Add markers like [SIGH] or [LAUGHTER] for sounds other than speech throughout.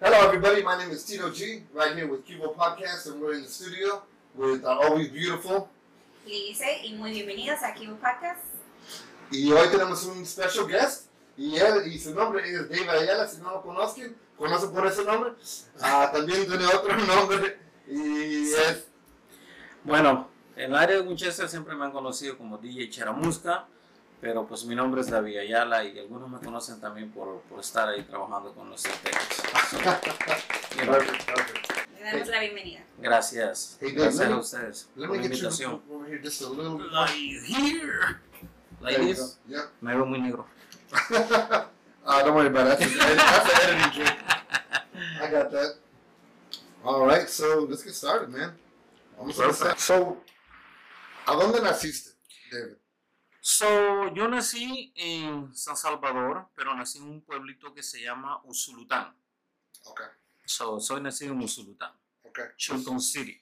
Hello, everybody. My name is Tito G, right here with Cubo Podcast, and we're in the studio with our always beautiful. Lice y muy bienvenidos a Kibu Podcast. Y hoy tenemos un special guest, y él y su nombre es Dave Ayala. Si no lo conocen, conocen por ese nombre. Ah, también tiene otro [LAUGHS] nombre, y es. Bueno, en el área de Winchester siempre me han conocido como DJ Cheramusca, pero pues mi nombre es David Ayala y algunos me conocen también por, por estar ahí trabajando con los estrategas. So, you know, Perfect, perfect. Le damos la bienvenida. gracias, Hey, Dave, gracias let a me- ustedes Let por me la get you invitación. over here just a little bit. Like here. There. Yep. me veo muy negro. uh, [LAUGHS] don't worry about. That's, an editing trick. I got that. All right, so let's get started, man. Vamos a empezar. So, ¿a dónde naciste, David? So, yo nací en San Salvador, pero nací en un pueblito que se llama Usulután. Okay, So, soy nacido en Usulután, okay. Chilton City.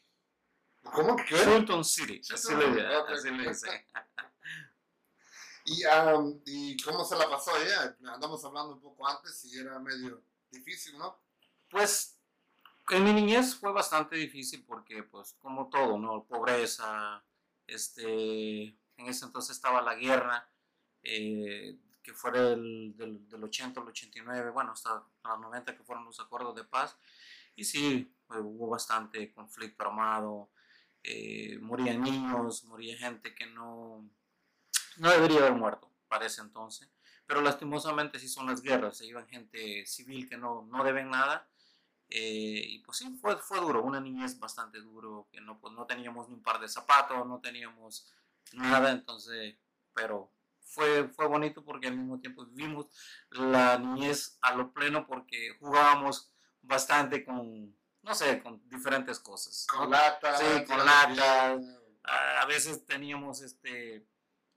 ¿Cómo que qué? Chilton City, así le, ok. así le dicen. [LAUGHS] ¿Y, um, ¿Y cómo se la pasó allá? Andamos hablando un poco antes y era medio difícil, ¿no? Pues en mi niñez fue bastante difícil porque, pues, como todo, ¿no? Pobreza, este, en ese entonces estaba la guerra, eh, que fue del, del, del 80 al 89, bueno, hasta los 90 que fueron los acuerdos de paz. Y sí, eh, hubo bastante conflicto armado, eh, morían niños, moría gente que no, no debería haber muerto para ese entonces. Pero lastimosamente sí son las guerras, se iban gente civil que no, no deben nada. eh, y pues sí, fue, fue duro, una niñez bastante duro, que no, pues, no teníamos ni un par de zapatos, no teníamos nada, entonces, pero fue, fue bonito porque al mismo tiempo vivimos la niñez a lo pleno porque jugábamos bastante con, no sé, con diferentes cosas. Con ¿no? lata. Sí, con lata. a veces teníamos este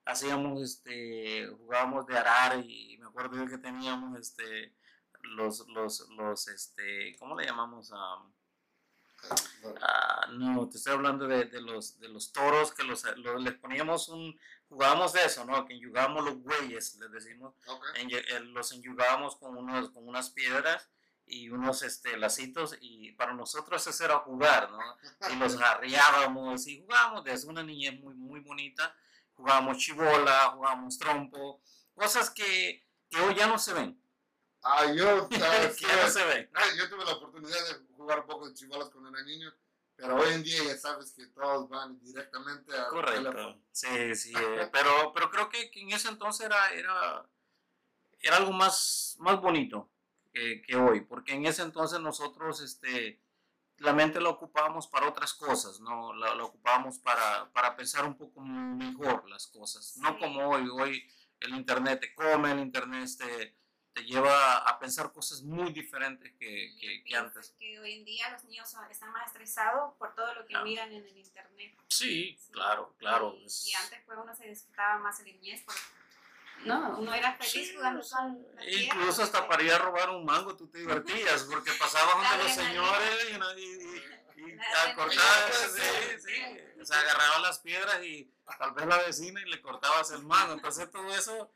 hacíamos este jugábamos de arar y me acuerdo yo que teníamos este los los los este cómo le llamamos a no te estoy hablando de, de los de los toros que los, los- les poníamos un jugábamos de eso no que enyugábamos los bueyes les decimos Okay. eh, los enyugábamos con unos con unas piedras y unos este lacitos y para nosotros eso era jugar no y los [LAUGHS] arriábamos y jugábamos desde una niñez muy, muy bonita. Jugábamos chibola, jugábamos trompo, cosas que, que hoy ya no se ven. Ah, yo, [LAUGHS] ¿sabes que ya no se ven. Ah, yo tuve la oportunidad de jugar un poco de chivalas cuando era niño, pero hoy en día ya sabes que todos van directamente teléfono. Correcto. Sí, sí. eh, pero, pero creo que, que en ese entonces era, era, era algo más, más bonito que, que hoy, porque en ese entonces nosotros este, la mente la ocupábamos para otras cosas, ¿no? La, la ocupábamos para, para pensar un poco mejor las cosas, no como hoy. Hoy el internet te come, el internet te, te lleva a pensar cosas muy diferentes que, que, que antes. que hoy en día los niños son- están más estresados por todo lo que Ah. miran en el internet. Sí, Sí. claro, claro. Y, es- y antes pues uno se disfrutaba más en la niñez porque no, uno era feliz Sí, jugando con la tierra, Incluso hasta porque- para ir a robar un mango tú te divertías, [LAUGHS] porque pasabas donde los señores y, no- y, y- y La a cortar, sí, sí. sí, o sea, agarrabas las piedras y tal vez la vecina y le cortabas el mango. Entonces todo eso,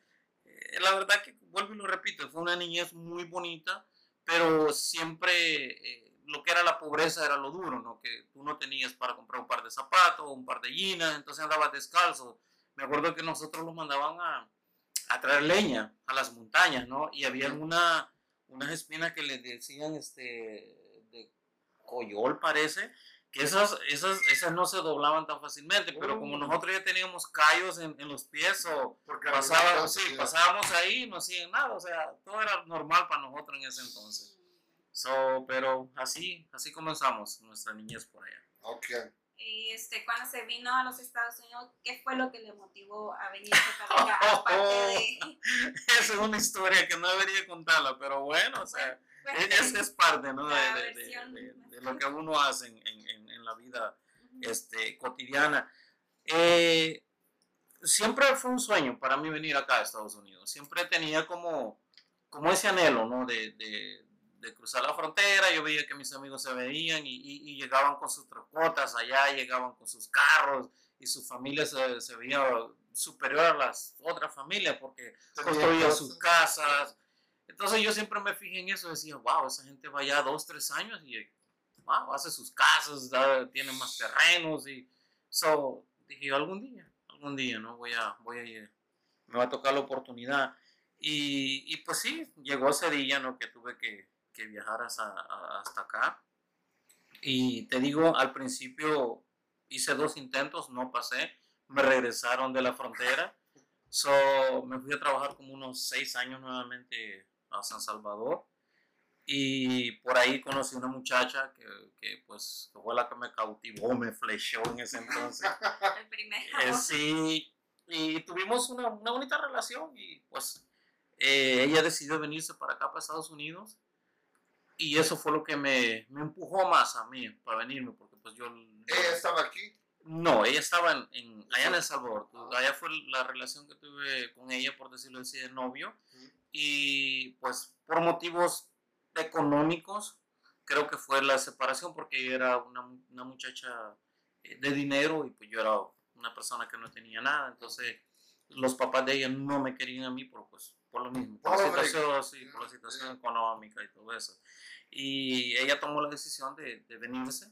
la verdad que vuelvo y lo repito, fue una niñez muy bonita, pero siempre eh, lo que era la pobreza era lo duro, ¿no? Que tú no tenías para comprar un par de zapatos, un par de jeans, entonces andabas descalzo. Me acuerdo que nosotros los mandaban a, a traer leña a las montañas, ¿no? Y había una, unas espinas que les decían este de coyol parece, que esas, esas, esas no se doblaban tan fácilmente, pero como Oh. nosotros ya teníamos callos en, en los pies o arriba, sí, pasábamos ahí y no hacían nada, o sea, todo era normal para nosotros en ese entonces. So, pero así, así comenzamos nuestra niñez por allá. Ok. Y este, cuando se vino a los Estados Unidos, ¿qué fue lo que le motivó a venir a Rica? [LAUGHS] Aparte de... Esa es una historia que no debería contarla, pero bueno, o sea, Bueno, es, es parte ¿no? de, de- de- de- lo que uno hace en, en- en- la vida este, cotidiana. Eh, siempre fue un sueño para mí venir acá a Estados Unidos. Siempre tenía como, como ese anhelo, ¿no? De, de- de cruzar la frontera. Yo veía que mis amigos se veían y, y- y llegaban con sus trocotas allá, llegaban con sus carros y su familia se, se veía superior a las otras familias porque construían sus casas. Entonces yo siempre me fijé en eso, decía, wow, esa gente va ya dos, tres años y, wow, hace sus casas, tiene más terrenos y, so, dije algún día, algún día, ¿no? Voy a, voy a ir, me va a tocar la oportunidad. Y, y pues sí, llegó ese día, ¿no? Que tuve que, que viajar hasta, hasta acá. Y te digo, al principio hice dos intentos, no pasé, me regresaron de la frontera. So, me fui a trabajar como unos seis años nuevamente a San Salvador. Y por ahí conocí una muchacha que, que pues fue la que me cautivó, me flechó en ese entonces. [LAUGHS] El primero. Eh, sí, y tuvimos una, una bonita relación y pues eh, ella decidió venirse para acá, para Estados Unidos. Y eso fue lo que me, me empujó más a mí para venirme, porque pues yo... ¿Ella estaba aquí? No, ella estaba en, en- allá en El Salvador. Allá fue la relación que tuve con ella, por decirlo así, de novio. Y pues por motivos económicos, creo que fue la separación, porque ella era una, una muchacha eh, de dinero y pues yo era una persona que no tenía nada. Entonces los papás de ella no me querían a mí por, pues, por lo mismo, por la situación, sí, por la situación económica y todo eso. Y ella tomó la decisión de, de venirse.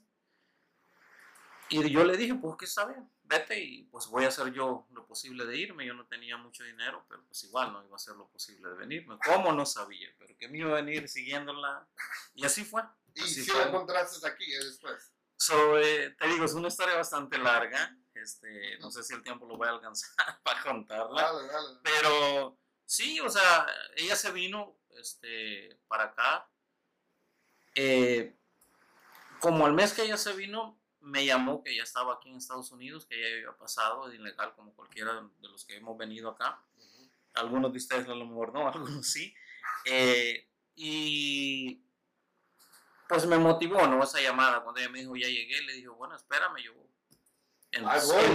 Y yo le dije, pues que está bien, vete y pues voy a hacer yo lo posible de irme. Yo no tenía mucho dinero, pero pues igual no iba a hacer lo posible de venirme. ¿Cómo? No sabía, pero que me iba a venir siguiéndola. Y así fue. ¿Y Así si fue. lo encontraste aquí eh, después? So, eh, te digo, es una historia bastante larga. Este, no sé si el tiempo lo voy a alcanzar [LAUGHS] para contarla. Dale, dale. Pero sí, o sea, ella se vino este, para acá. Eh, como al mes que ella se vino, me llamó que ya estaba aquí en Estados Unidos, que ya había pasado de ilegal como cualquiera de los que hemos venido acá. Algunos de ustedes a lo mejor no, [LAUGHS] algunos sí. Eh, y pues me motivó, ¿no? Esa llamada, cuando ella me dijo, ya llegué, le dije, bueno, espérame, yo en,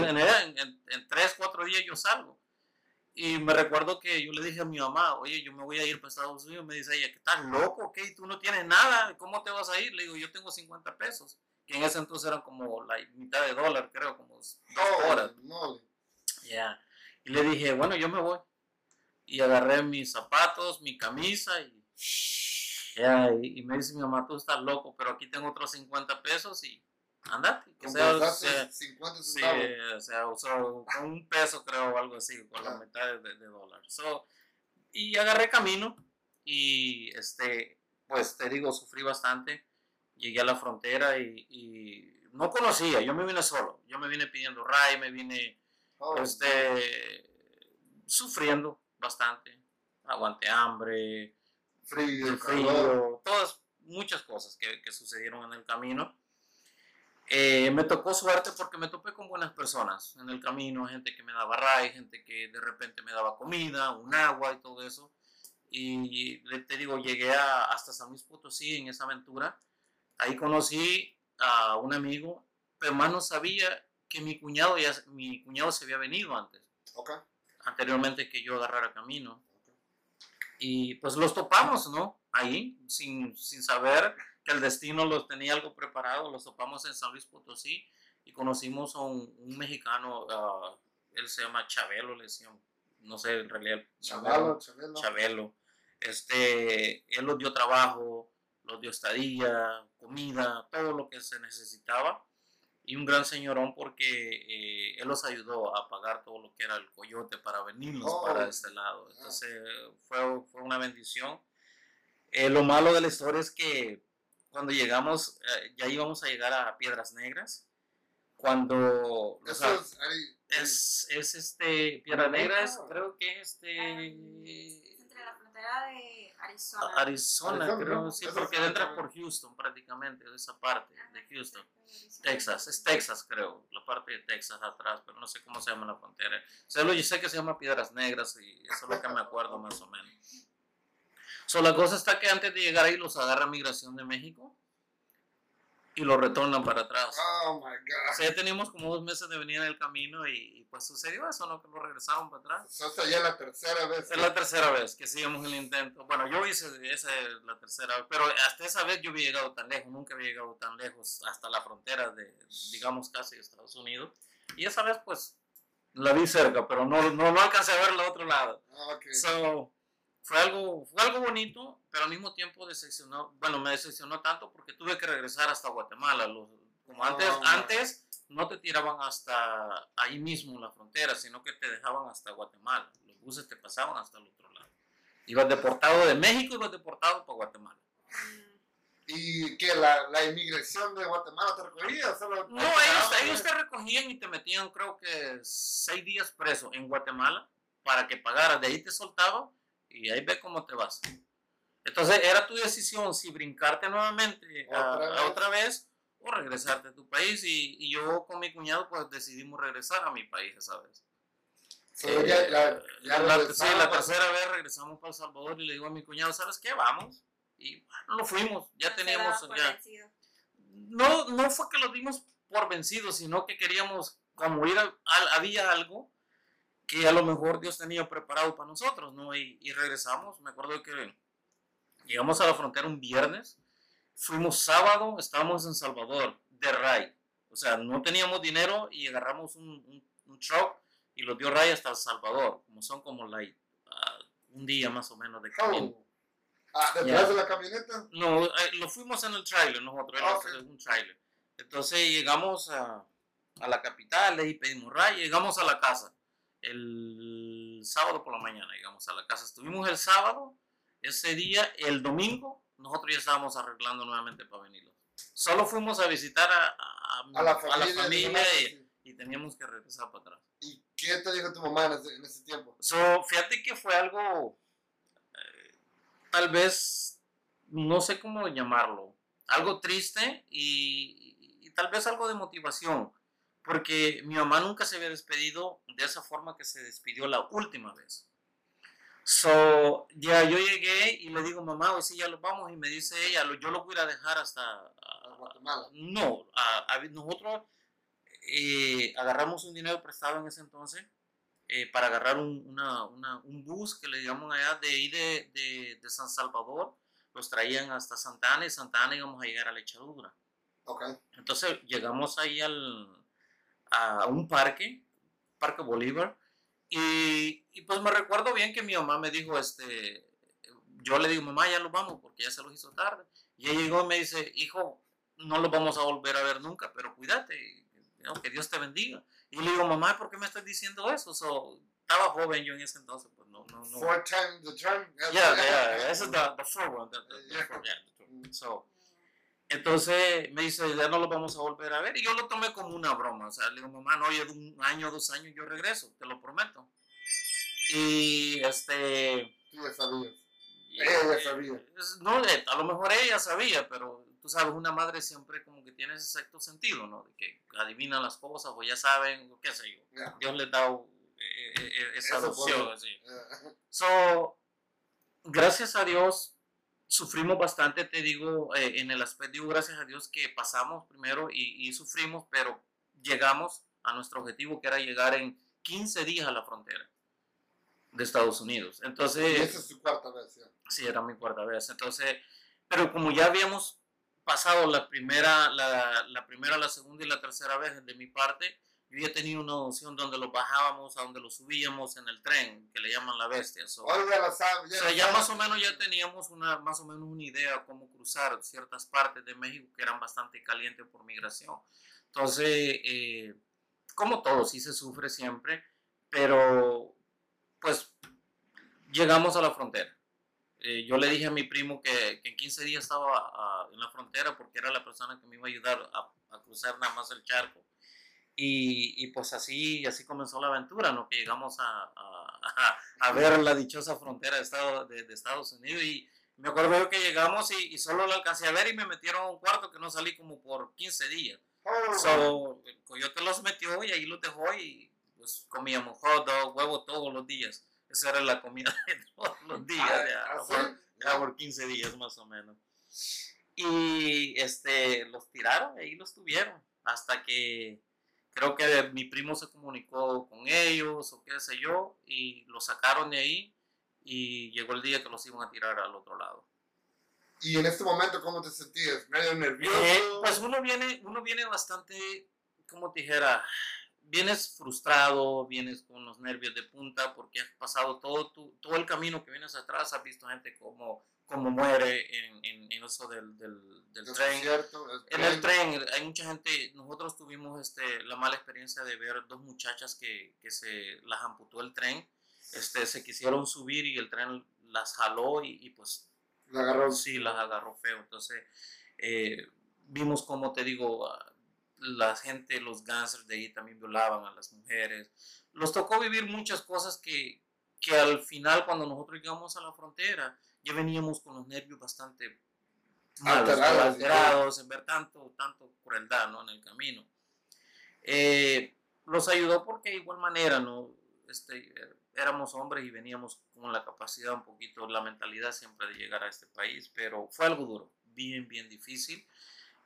en, en- en- en tres, cuatro días yo salgo. Y me recuerdo que yo le dije a mi mamá, oye, yo me voy a ir para Estados Unidos. Me dice ella, ¿qué estás loco? ¿Qué? ¿Tú no tienes nada? ¿Cómo te vas a ir? Le digo, yo tengo 50 pesos, que en ese entonces eran como la mitad de dólar, creo, como dos horas. No. Ya. Y le dije, bueno, yo me voy. Y agarré mis zapatos, mi camisa y, ya, y, y me dice mi mamá, tú estás loco, pero aquí tengo otros 50 pesos y andate. Que sea, sea- 50 sí, o sea, usó con un peso creo o algo así, con la Ajá. mitad de, de dólar. So, y agarré camino y este, pues te digo, sufrí bastante. Llegué a la frontera y, y no conocía, yo me vine solo, yo me vine pidiendo ray, me vine Oh, este, sufriendo bastante. Aguanté hambre, frío, frío, todas, muchas cosas que, que sucedieron en el camino. Eh, me tocó suerte porque me topé con buenas personas en el camino, gente que me daba ray, gente que de repente me daba comida, un agua y todo eso. Y te digo, llegué a- hasta San Luis Potosí en esa aventura. Ahí conocí a un amigo, pero más no sabía que mi cuñado, ya, mi cuñado se había venido antes anteriormente que yo agarrara camino. Y pues los topamos, ¿no? Ahí, sin, sin saber que el destino los tenía algo preparado, los topamos en San Luis Potosí y conocimos a un, un mexicano, ah, él se llama Chabelo, le decían, no sé, en realidad. Chavalo, chavalo. Chabelo. Este, él los dio trabajo, los dio estadía, comida, todo lo que se necesitaba. Y un gran señorón porque eh, él los ayudó a pagar todo lo que era el coyote para venirnos Oh. para este lado. Entonces fue, fue una bendición. Eh, lo malo de la historia es que cuando llegamos, eh, ya íbamos a llegar a Piedras Negras. Cuando o Eso sea, es, es, es este Piedras Negras, Ah. creo que este Es entre la frontera de Arizona. a- Arizona, Arizona, creo, ¿no? sí, Eso porque entra por Houston prácticamente, de esa parte Ajá, de Houston. de Arizona. Texas, es Texas creo, la parte de Texas atrás, pero no sé cómo se llama la frontera. Solo yo sé que se llama Piedras Negras y eso es lo que me acuerdo más o menos. So, la cosa está que antes de llegar ahí los agarra Migración de México y los retornan para atrás. Oh my O God. sea, ya teníamos como dos meses de venir en el camino y, y, pues sucedió eso, ¿no? Que lo regresaron para atrás. Esta ya es la tercera vez. Es la tercera vez que hacíamos el intento. Bueno, yo hice esa es la tercera vez, pero hasta esa vez yo había llegado tan lejos, nunca había llegado tan lejos hasta la frontera de, digamos, casi Estados Unidos. Y esa vez, pues, la vi cerca, pero no, no, no alcancé a ver el otro lado. Ah, ok. So, fue algo, fue algo bonito, pero al mismo tiempo decepcionó, bueno, me decepcionó tanto porque tuve que regresar hasta Guatemala. Los, como antes, Oh. antes no te tiraban hasta ahí mismo en la frontera, sino que te dejaban hasta Guatemala. Los buses te pasaban hasta el otro lado. Ibas deportado de México, ibas deportado para Guatemala. ¿Y que la, la inmigración de Guatemala te recogía? Solo No, ellos, ellos te recogían y te metían, creo que seis días preso en Guatemala para que pagaras. De ahí te soltaban y ahí ve cómo te vas. Entonces era tu decisión si brincarte nuevamente a- Otra a vez. otra vez o regresarte a tu país. Y, y yo con mi cuñado pues decidimos regresar a mi país esa vez. So, ya, la, ya La- sí, la tercera vez regresamos para El Salvador y le digo a mi cuñado, ¿sabes qué? Vamos. Y bueno, lo fuimos. Ya teníamos... ya- vencido. no, no fue que los dimos por vencidos, sino que queríamos, como ir a, a- había algo que a lo mejor Dios tenía preparado para nosotros, ¿no? Y, y regresamos, me acuerdo que llegamos a la frontera un viernes, fuimos sábado, estábamos en Salvador, de Ray, o sea, no teníamos dinero y agarramos un, un, un truck y lo dio Ray hasta El Salvador, como son como like, ah, un día más o menos de camino. oh. Ah, detrás Ya. de la camioneta. No, eh, lo fuimos en el trailer nosotros, era Ok. un trailer. Entonces llegamos a, a la capital, ahí pedimos raya, llegamos a la casa. El sábado por la mañana llegamos a la casa. Estuvimos el sábado, ese día, el domingo, nosotros ya estábamos arreglando nuevamente para venir. Solo fuimos a visitar a, a- A la familia. familia de- y, y teníamos que regresar para atrás. ¿Y qué te dijo tu mamá en ese, en ese tiempo? So, fíjate que fue algo, eh, tal vez, no sé cómo llamarlo, algo triste y, y- y tal vez algo de motivación, porque mi mamá nunca se había despedido de esa forma que se despidió la última vez. So, ya yo llegué y le digo, mamá, hoy sí ya los vamos, y me dice ella, "Lo- yo lo voy a dejar hasta Guatemala. no, a- a- nosotros eh, agarramos un dinero prestado en ese entonces eh, para agarrar un, una- una- un bus que le llamamos allá de ahí de, de- de San Salvador. Los traían hasta Santa Ana y Santa Ana íbamos a llegar a la echadura. Ok. Entonces llegamos ahí al, a un parque, Parque Bolívar, y, y pues me recuerdo bien que mi mamá me dijo, este, yo le digo, mamá, ya lo vamos porque ya se los hizo tarde. Y ella llegó y me dice, hijo, no lo vamos a volver a ver nunca, pero cuídate, ¿no? que Dios te bendiga. Y le digo, mamá, ¿por qué me estás diciendo eso? So, estaba joven yo en ese entonces, pues no, no, no. Four times the term. Yeah, yeah, ese es the, the four one, the- the- the Yeah. four, yeah, the two. So, entonces me dice, ya no lo vamos a volver a ver. Y yo lo tomé como una broma. O sea, le digo, mamá, no, yo de un año, dos años yo regreso, te lo prometo. Y este. Tú ya sabías. Ella ya sabía. No, eh, a lo mejor ella sabía, pero tú sabes, una madre siempre como que tiene ese sexto sentido, ¿no? De que adivinan las cosas o ya saben, o qué sé yo. Yeah. Dios les da eh, eh, esa Eso adopción, fue- así. Eh, So, gracias a Dios, sufrimos bastante, te digo, eh, en el aspecto, digo gracias a Dios que pasamos primero y, y sufrimos, pero llegamos a nuestro objetivo que era llegar en 15 días a la frontera de Estados Unidos. y Entonces, esa es tu cuarta vez, ya. sí, era mi cuarta vez. Entonces, pero como ya habíamos pasado la primera, la, la primera, la segunda y la tercera vez de mi parte, yo ya tenía una noción donde los bajábamos, a donde los subíamos en el tren, que le llaman la bestia. So, Hoy ya la sabes. o sea, ya más o menos ya teníamos una, más o menos una idea cómo cruzar ciertas partes de México que eran bastante calientes por migración. Entonces, eh, como todo, sí se sufre siempre, pero pues llegamos a la frontera. Eh, yo le dije a mi primo que, que en 15 días estaba ah, en la frontera porque era la persona que me iba a ayudar a, a cruzar nada más el charco. Y, y, pues así, así comenzó la aventura, ¿no? Que llegamos a, a, [LAUGHS] a ver la dichosa frontera de, Estado, de, de, Estados Unidos y me acuerdo yo que llegamos y, y, solo la alcancé a ver y me metieron a un cuarto que no salí como por 15 días. Oh, So, el coyote los metió y ahí los dejó y pues comíamos hot dog, huevo todos los días. Esa era la comida [LAUGHS] de todos los días, ah, ya, ah, por, sí. ya por 15 días más o menos. Y este, los tiraron, ahí los tuvieron, hasta que creo que mi primo se comunicó con ellos o qué sé yo, y los sacaron de ahí y llegó el día que los iban a tirar al otro lado. Y en este momento, ¿cómo te sentías? ¿Medio nervioso? Eh, pues uno viene, uno viene bastante, como te dijera, vienes frustrado, vienes con los nervios de punta porque has pasado todo, tu, todo el camino que vienes atrás, has visto gente como, como muere en, en, en eso del, del, del Es tren. cierto, el En el tren hay mucha gente, nosotros tuvimos este, la mala experiencia de ver dos muchachas que, que se las amputó el tren, este, se quisieron subir y el tren las jaló y, y pues La agarró. sí las agarró feo. Entonces eh, vimos como te digo, la gente, los gangsters de ahí también violaban a las mujeres. Los tocó vivir muchas cosas que, que al final cuando nosotros llegamos a la frontera ya veníamos con los nervios bastante malos, Alterados, alterados, en ver tanto, tanto crueldad ¿no? en el camino. Eh, los ayudó porque de igual manera, ¿no? Este, éramos hombres y veníamos con la capacidad un poquito, la mentalidad siempre de llegar a este país, pero fue algo duro, bien, bien difícil.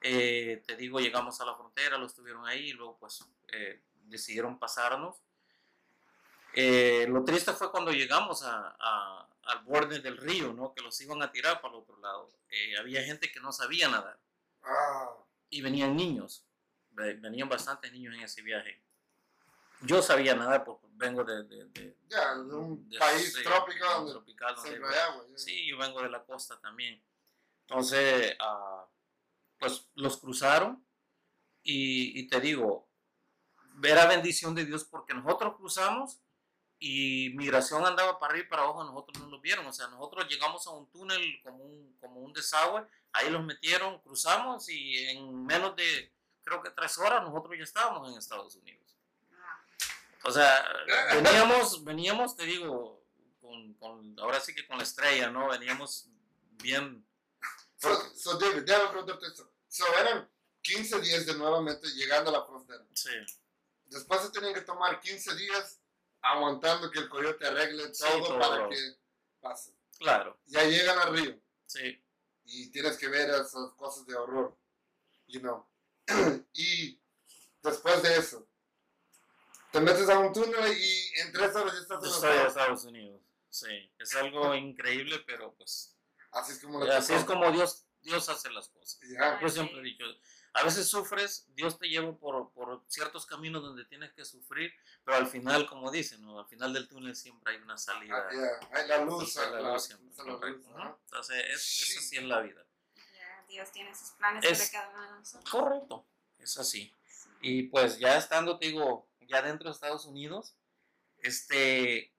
Eh, te digo, llegamos a la frontera, los tuvieron ahí y luego pues eh, decidieron pasarnos. Eh, lo triste fue cuando llegamos a, a- al borde del río, ¿no? Que los iban a tirar para el otro lado. Eh, había gente que no sabía nadar Ah, y venían niños, ve- venían bastantes niños en ese viaje. Yo sabía nadar, porque vengo de, de- de- de un de- país tropical donde tropical, donde- agua. Sí, yo vengo de la costa también. Entonces, ah, pues los cruzaron y, y te digo, ver la bendición de Dios porque nosotros cruzamos y migración andaba para arriba y para abajo, nosotros no lo vieron. O sea, nosotros llegamos a un túnel como un, como un desagüe, ahí los metieron, cruzamos y en menos de, creo que tres horas, nosotros ya estábamos en Estados Unidos. O sea, veníamos, veníamos, te digo, con, con- ahora sí que con la estrella, ¿no? Veníamos bien. So, so David, déjame preguntarte esto. So, eran 15 días de nuevamente llegando a la frontera. Sí, Después se tienen que tomar 15 días aguantando que el coyote arregle Sí, todo, todo. para que pase. claro, Ya llegan al río sí. y tienes que ver esas cosas de horror, you know. [CLEARS THROAT] y después de eso, te metes a un túnel y en tres horas ya estás en de Estados Estados Unidos. Sí, es algo [LAUGHS] increíble, pero pues Así es como lo así es como Dios, Dios hace las cosas. Ya. Yo siempre he dicho, a veces sufres, Dios te lleva por, por ciertos caminos donde tienes que sufrir, pero al final, como dicen, ¿no? al final del túnel siempre hay una salida. Ah. Hay la luz, Hay la la- luz siempre, la. Entonces, es, es así en la vida. Dios tiene sus planes Es- para cada uno de nosotros. Correcto, es así. Sí. Y pues ya estando, te digo, ya dentro de Estados Unidos, este,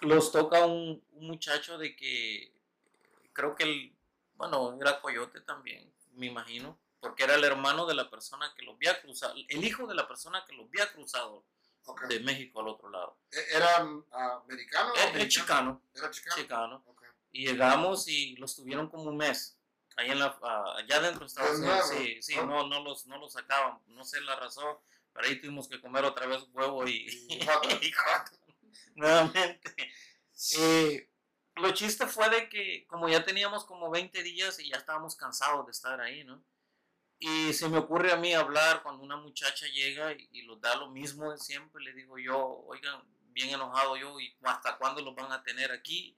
los toca un, un muchacho de que creo que el, bueno, era coyote también, me imagino, porque era el hermano de la persona que los había cruzado, el hijo de la persona que los había cruzado de México al otro lado. ¿E- ¿Era ah, americano? Es, americano? chicano, ¿Era chicano? chicano. Ok. Y llegamos y los tuvieron como un mes. Ahí en la, ah, allá dentro de Estados Unidos. Sí, sí, no, no, los, no los sacaban. No sé la razón. Pero ahí tuvimos que comer otra vez huevo y, Y [LAUGHS] nuevamente. Eh, lo chiste fue de que como ya teníamos como 20 días y ya estábamos cansados de estar ahí, ¿no? Y se me ocurre a mí hablar cuando una muchacha llega y, y los da lo mismo de siempre. Le digo yo, oigan, bien enojado yo, ¿y hasta cuándo los van a tener aquí?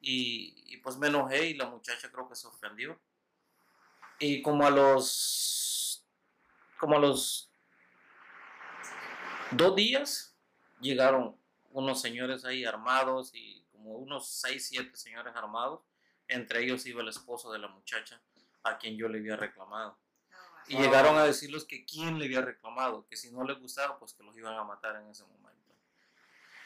Y, y pues me enojé y la muchacha creo que se ofendió. Y como a los, como a los dos días llegaron unos señores ahí armados y como unos seis, siete señores armados. Entre ellos iba el esposo de la muchacha a quien yo le había reclamado. Y llegaron a decirles que quién le había reclamado, que si no les gustaba, pues que los iban a matar en ese momento.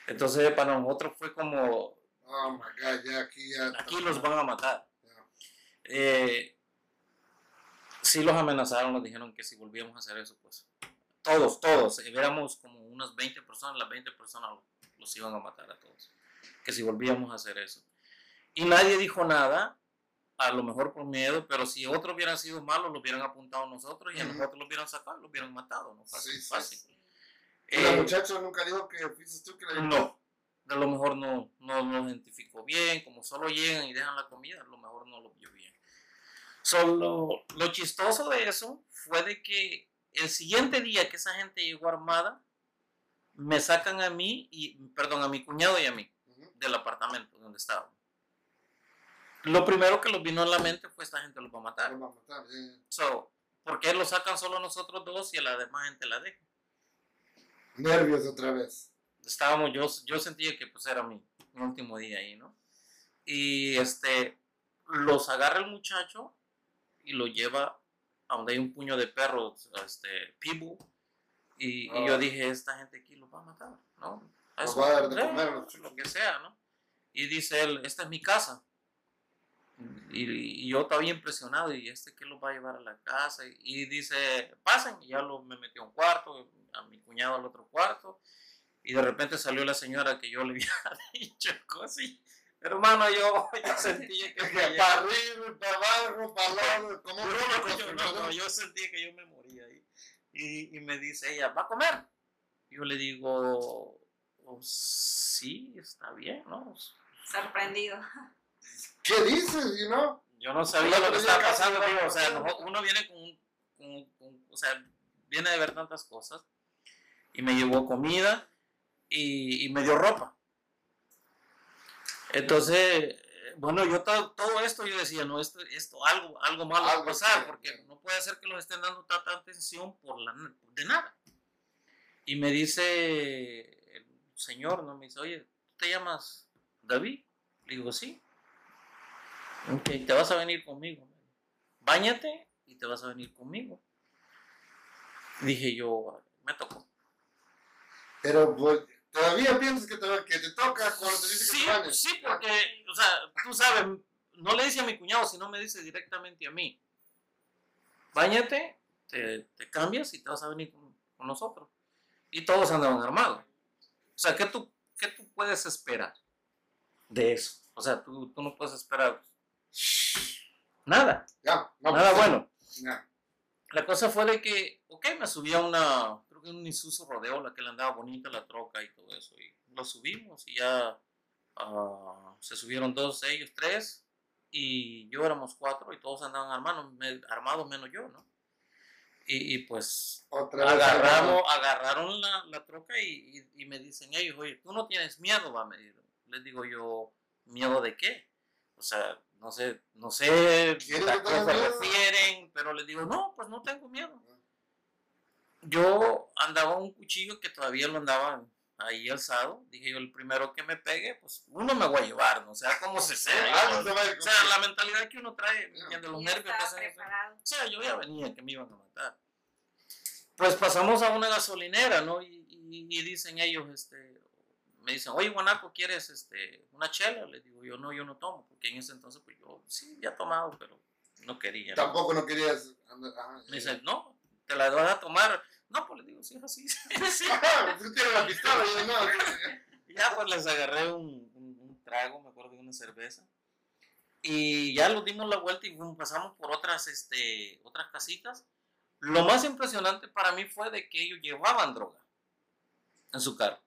Entonces para nosotros fue como, Oh my God, ya aquí ya. aquí los van a matar. Ya. Eh, sí los amenazaron, nos dijeron que si volvíamos a hacer eso, pues todos, todos, eh, éramos como unas 20 personas, las 20 personas los iban a matar a todos, que si volvíamos a hacer eso. Y nadie dijo nada, a lo mejor por miedo, pero si otros hubieran sido malos, los hubieran apuntado a nosotros y a nosotros los hubieran sacado, los hubieran matado, ¿no? Fácil, Sí, sí. fácil. ¿Y la Eh, muchacha nunca dijo que fuiste tú que le no, a lo mejor no, no lo identificó bien, como solo llegan y dejan la comida, a lo mejor no lo vio bien. Solo lo chistoso de eso fue de que el siguiente día que esa gente llegó armada, me sacan a mí y, perdón, a mi cuñado y a mí Ujú. del apartamento donde estábamos. Lo primero que los vino en la mente fue esta gente los va a matar. Los va a matar, ya. So, ¿por qué lo sacan solo nosotros dos y a la demás gente la dejan? Nervios otra vez. Estábamos, yo, yo sentía que pues era mi, mi último día ahí, ¿no? Y este, los agarra el muchacho y lo lleva a donde hay un puño de perros, este, pibu. Y, y yo Ah. dije, esta gente aquí los va a matar, ¿no? Los Eso, va a dar de comer, lo que sea, ¿no? Y dice él, esta es mi casa. Y, y yo estaba bien impresionado, y este que los va a llevar a la casa. Y, y dice, pasen, y ya lo, me metió a un cuarto, a mi cuñado al otro cuarto. Y de repente salió la señora que yo le había [LAUGHS] dicho cosas. Hermano, yo, [LAUGHS] yo sentía que me [LAUGHS] para arriba, para abajo, para lado, como yo, no, yo, no, no, yo sentía que yo me moría ahí. Y, y me dice ella, ¿va a comer? Yo le digo, "Oh, sí, está bien, ¿no? Sorprendido. ¿Qué dices, you know? Yo no sabía lo que estaba pasando, digo, o sea, no- no- uno viene con, un- o sea, viene de ver tantas cosas. Y me llevó comida y, y me dio ropa. Entonces, bueno, yo to- todo esto yo decía, no, esto, esto algo, algo malo va a Algo pasar, porque no puede ser que los estén dando tanta atención por la, de nada. Y me dice el señor, ¿no? Me dice, oye, ¿tú te llamas David? Le digo, sí. Ok, te vas a venir conmigo. Báñate y te vas a venir conmigo. Dije yo, me tocó. Pero pues, todavía piensas que te, que te toca cuando te dice que te bañes. sí, porque, o sea, tú sabes, no le dice a mi cuñado, sino me dice directamente a mí. Báñate, te, te cambias y te vas a venir con, con nosotros. Y todos andaban armados. O sea, ¿qué tú, qué tú puedes esperar de eso? O sea, tú, tú no puedes esperar nada, no, nada bueno. La cosa fue de que, ok, me subí a una, creo que un Isuzu Rodeo, la que le andaba bonita la troca y todo eso. Y lo subimos y ya ah, se subieron dos, ellos tres, y yo éramos cuatro y todos andaban armados, armados menos yo, ¿no? Y, y pues Otra agarramos, agarraron la, la troca y, y- y me dicen ellos, oye, tú no tienes miedo, va, me dijeron. Les digo yo, ¿miedo de qué? O sea, no sé, no sé ¿Quieres a qué se refieren, pero les digo, no, pues no tengo miedo. Yo andaba un cuchillo que todavía lo andaba ahí alzado. Dije yo, el primero que me pegue, pues uno me voy a llevar, ¿no? O sea, como se sea. Yo- se va a ir o sea, la mentalidad que uno trae, ¿me entiendes? Los nervios. O sea, yo ya venía que me iban a matar. Pues pasamos a una gasolinera, ¿no? Y, y- y dicen ellos, este, me dicen, oye, Guanaco, ¿quieres este, una chela? Les digo, yo no, yo no tomo, porque en ese entonces, pues yo sí había tomado, pero no quería. Tampoco no querías. ajá, Me dicen, no, te la vas a tomar. No, pues les digo, sí, es así. [LAUGHS] [LAUGHS] sí. Tú tienes la pistola, yo no. [LAUGHS] Ya pues les agarré un, un- un trago, me acuerdo de una cerveza. Y ya los dimos la vuelta y pasamos por otras, este, otras casitas. Lo más impresionante para mí fue de que ellos llevaban droga en su carro.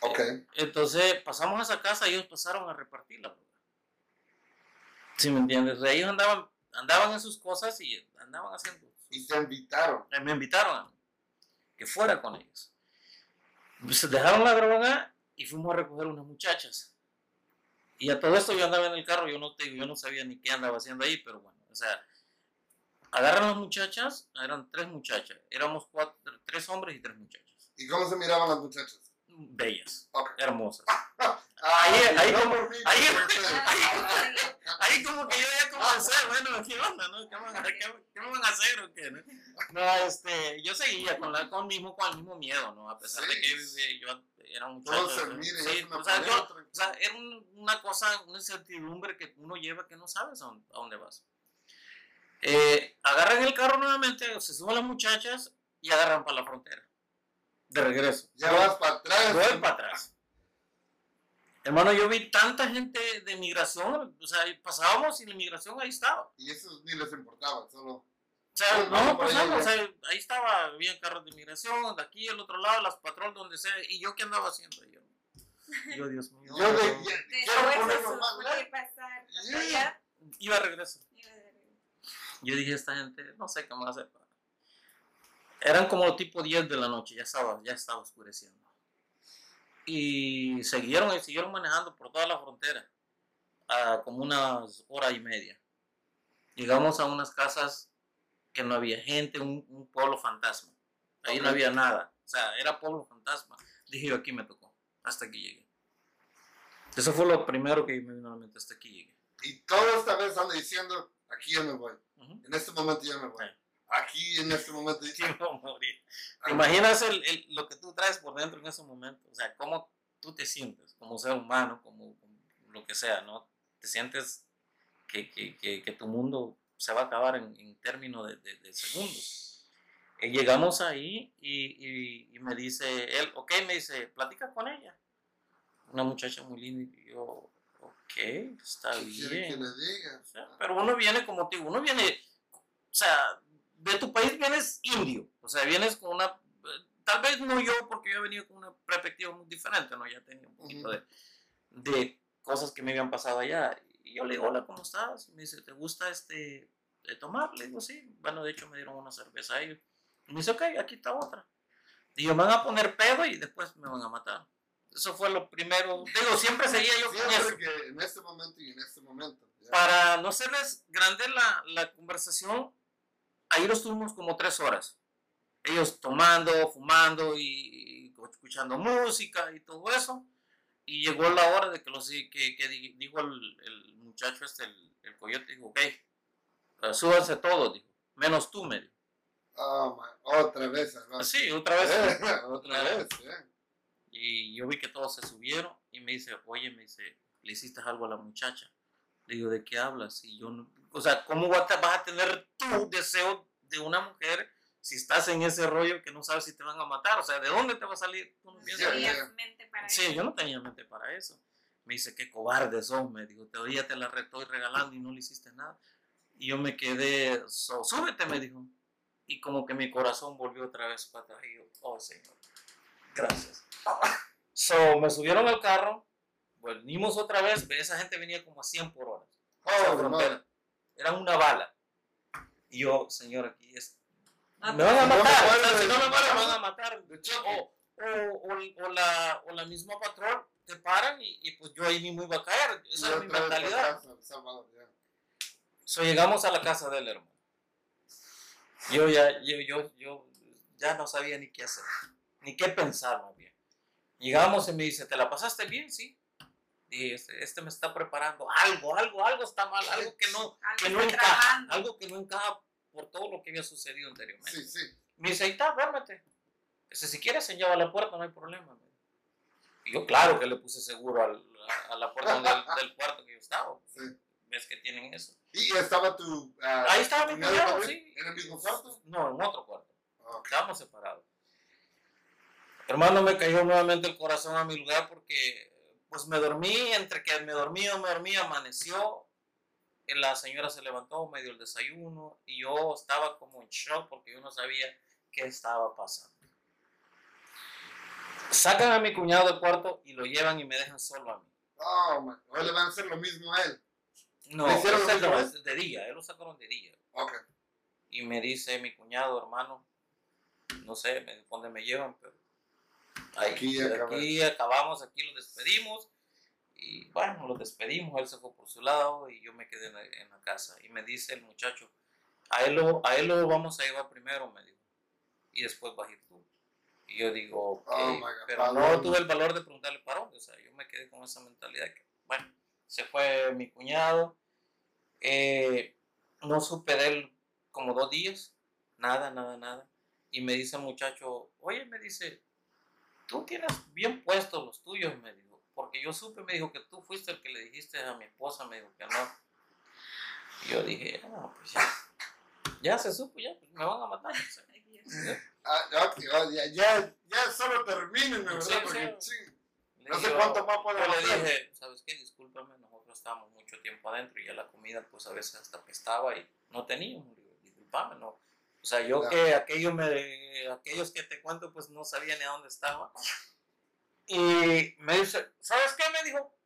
Ok. Entonces pasamos a esa casa y ellos pasaron a repartir la droga. ¿Sí me entiendes? Ellos andaban, andaban en sus cosas y andaban haciendo... Y te invitaron. eh, me invitaron a que fuera con ellos. Pues dejaron la droga y fuimos a recoger unas muchachas. Y a todo esto yo andaba en el carro, yo no, te, yo no sabía ni qué andaba haciendo ahí, pero bueno, o sea, agarran las muchachas, eran tres muchachas, éramos cuatro, tres hombres y tres muchachas. ¿Y cómo se miraban las muchachas? Bellas, hermosas. Ahí, ahí no como- [LAUGHS] ahí-. Ahí como que yo ya comencé, bueno, ¿qué onda, no? ¿Qué, van a- qué- qué me van a hacer o qué? No, No, este, yo seguía con, la, con, mismo, con el mismo miedo, ¿no? A pesar de que Sí. yo era un muchacho. O sea, yo- o sea, era un- una cosa, una incertidumbre que uno lleva que no sabes a dónde, a dónde vas. Eh, agarran el carro nuevamente, se suben las muchachas y agarran para la frontera. De regreso. Ya vas para atrás. Voy para atrás. Hermano, yo vi tanta gente de migración, o sea, pasábamos y la inmigración ahí estaba. O Y eso ni les importaba, solo. sea, Sí, no, no por allá, pasamos, o sea, ahí estaba, había carros de inmigración, de aquí, el otro lado, las patrol, donde sea, y yo qué andaba haciendo yo. [LAUGHS] Yo, Dios mío. Yo de, ya- quiero de ponerlo más pasar. Ya, Iba a regreso. iba de regreso. Yo dije, esta gente, no sé qué más hacer. Eran como tipo 10 de la noche, ya estaba, ya estaba oscureciendo. Y siguieron y siguieron manejando por toda la frontera, a como unas hora y media. Llegamos a unas casas que no había gente, un, un pueblo fantasma. Ahí no Ok. había nada. O sea, era pueblo fantasma. Dije yo, aquí me tocó. Hasta aquí llegué. Eso fue lo primero que me vino a la mente. Hasta aquí llegué. Y toda esta vez anda diciendo, aquí yo me voy. Ujú. En este momento yo me voy. Sí. Aquí en este momento. [LAUGHS] Sí, a morir. ¿Te imaginas el, el- lo que tú traes por dentro en ese momento? O sea, cómo tú te sientes como ser humano, como, como lo que sea, ¿no? Te sientes que, que, que, que tu mundo se va a acabar en, en términos de, de- de segundos. Eh, llegamos ahí y, y- y me dice él, ok, me dice, platica con ella. Una muchacha muy linda y yo, ok, está ¿Qué quiere que bien. le diga? O sea, pero uno viene como digo, uno viene, o sea, de tu país vienes indio, o sea, vienes con una, eh, tal vez no yo, porque yo he venido con una perspectiva muy diferente, ¿no? Ya tenía un poquito Ujú. de, de cosas que me habían pasado allá. Y yo le digo, hola, ¿cómo estás? Y me dice, ¿te gusta este, de tomar? Le digo, sí. Bueno, de hecho me dieron una cerveza a ellos. Y me dice, ok, aquí está otra. Y yo, me van a poner pedo y después me van a matar. Eso fue lo primero. Digo, siempre [LAUGHS] seguía yo con eso que en este momento y en este momento. ya. para no serles grande la, la conversación, ahí los tuvimos como tres horas. Ellos tomando, fumando y, y escuchando música y todo eso. Y llegó la hora de que, los, que, que di- dijo el, el muchacho este, el, el coyote, dijo, ok, súbanse todos, dijo, menos tú, me dijo. Oh. Otra vez, hermano. Así, otra vez. Eh, [LAUGHS] otra Ah. vez, eh. Y yo vi que todos se subieron y me dice, oye, me dice, ¿le hiciste algo a la muchacha? Le digo, ¿de qué hablas? Y yo no, o sea, ¿cómo vas a tener tu deseo de una mujer si estás en ese rollo que no sabes si te van a matar? O sea, ¿de dónde te va a salir? Tú no No piensas- tenías mente para Sí, eso. yo no tenía mente para eso. Me dice, qué cobarde sos, me dijo, te ya te la estoy regalando y no le hiciste nada. Y yo me quedé, so, súbete, me dijo. Y como que mi corazón volvió otra vez para atrás. Y yo, oh, Señor, gracias. So, me subieron al carro, volvimos otra vez, esa gente venía como a 100 por hora. Oh. Era una bala. Y yo, Señor, aquí es... Me van a matar, muero o sea, de- si no me van a matar. De hecho, O, o, o, la, o la misma patrón te paran y, y pues yo ahí mismo iba a caer. Esa era mi mentalidad. casa. So, llegamos a la casa del hermano. Yo ya, yo, yo, yo ya no sabía ni qué hacer, ni qué pensar más bien. Llegamos y me dice, ¿te la pasaste bien? Sí. Y este, este me está preparando algo, algo, algo está mal, algo que no, Algo que no encaja, algo que no encaja por todo lo que había sucedido anteriormente. Sí, sí. Me dice, ahí está, duérmete. Dice, si quieres, se lleva a la puerta, no hay problema. Y yo, claro que le puse seguro al- a, a la puerta del, [LAUGHS] del cuarto que yo estaba. sí. ¿Ves que tienen eso? Y estaba tu. ah, Ahí estaba mi cuñado sí. ¿En el mismo cuarto? No, en otro cuarto. Estábamos separados. Hermano, me cayó nuevamente el corazón a mi lugar porque pues me dormí, entre que me dormí o me dormí, amaneció. y La señora se levantó, me dio el desayuno y yo estaba como en shock porque yo no sabía qué estaba pasando. Sacan a mi cuñado del cuarto y lo llevan y me dejan solo a mí. Oh. Ahora le van a hacer lo mismo a él. No, ¿Le hicieron lo mismo? de día, él lo sacaron de día. Ok. Y me dice mi cuñado, hermano, no sé me- dónde me llevan, pero Aquí aquí acabamos, aquí lo despedimos. Y bueno, lo despedimos, él se fue por su lado y yo me quedé en la, en la casa. Y me dice el muchacho, a él, lo, a él lo vamos a llevar primero, me dijo, y después vas a ir tú. Y yo digo, ok, Oh, God, pero ¿para no tuve el valor de preguntarle para dónde. O sea, yo me quedé con esa mentalidad que, bueno, se fue mi cuñado. Eh, no supe de él como dos días, nada, nada, nada. Y me dice el muchacho, oye, me dice, tú tienes bien puestos los tuyos, me dijo, porque yo supe, me dijo que tú fuiste el que le dijiste a mi esposa, me dijo que no. Y yo dije, ah, pues ya, ya se supo, ya, pues me van a matar. [LAUGHS] Ah, ok, oh, ya, ya, ya solo terminen, ¿verdad? Sí, Porque, sí. Le No sé cuánto más puedo Yo le hacer. dije, ¿sabes qué? Discúlpame, nosotros estábamos mucho tiempo adentro y ya la comida pues a veces hasta apestaba y no teníamos. Discúlpame, no. O sea, yo que aquellos, me, aquellos que te cuento pues no sabía ni a dónde estaba. Y me dice, ¿sabes qué? Me dijo,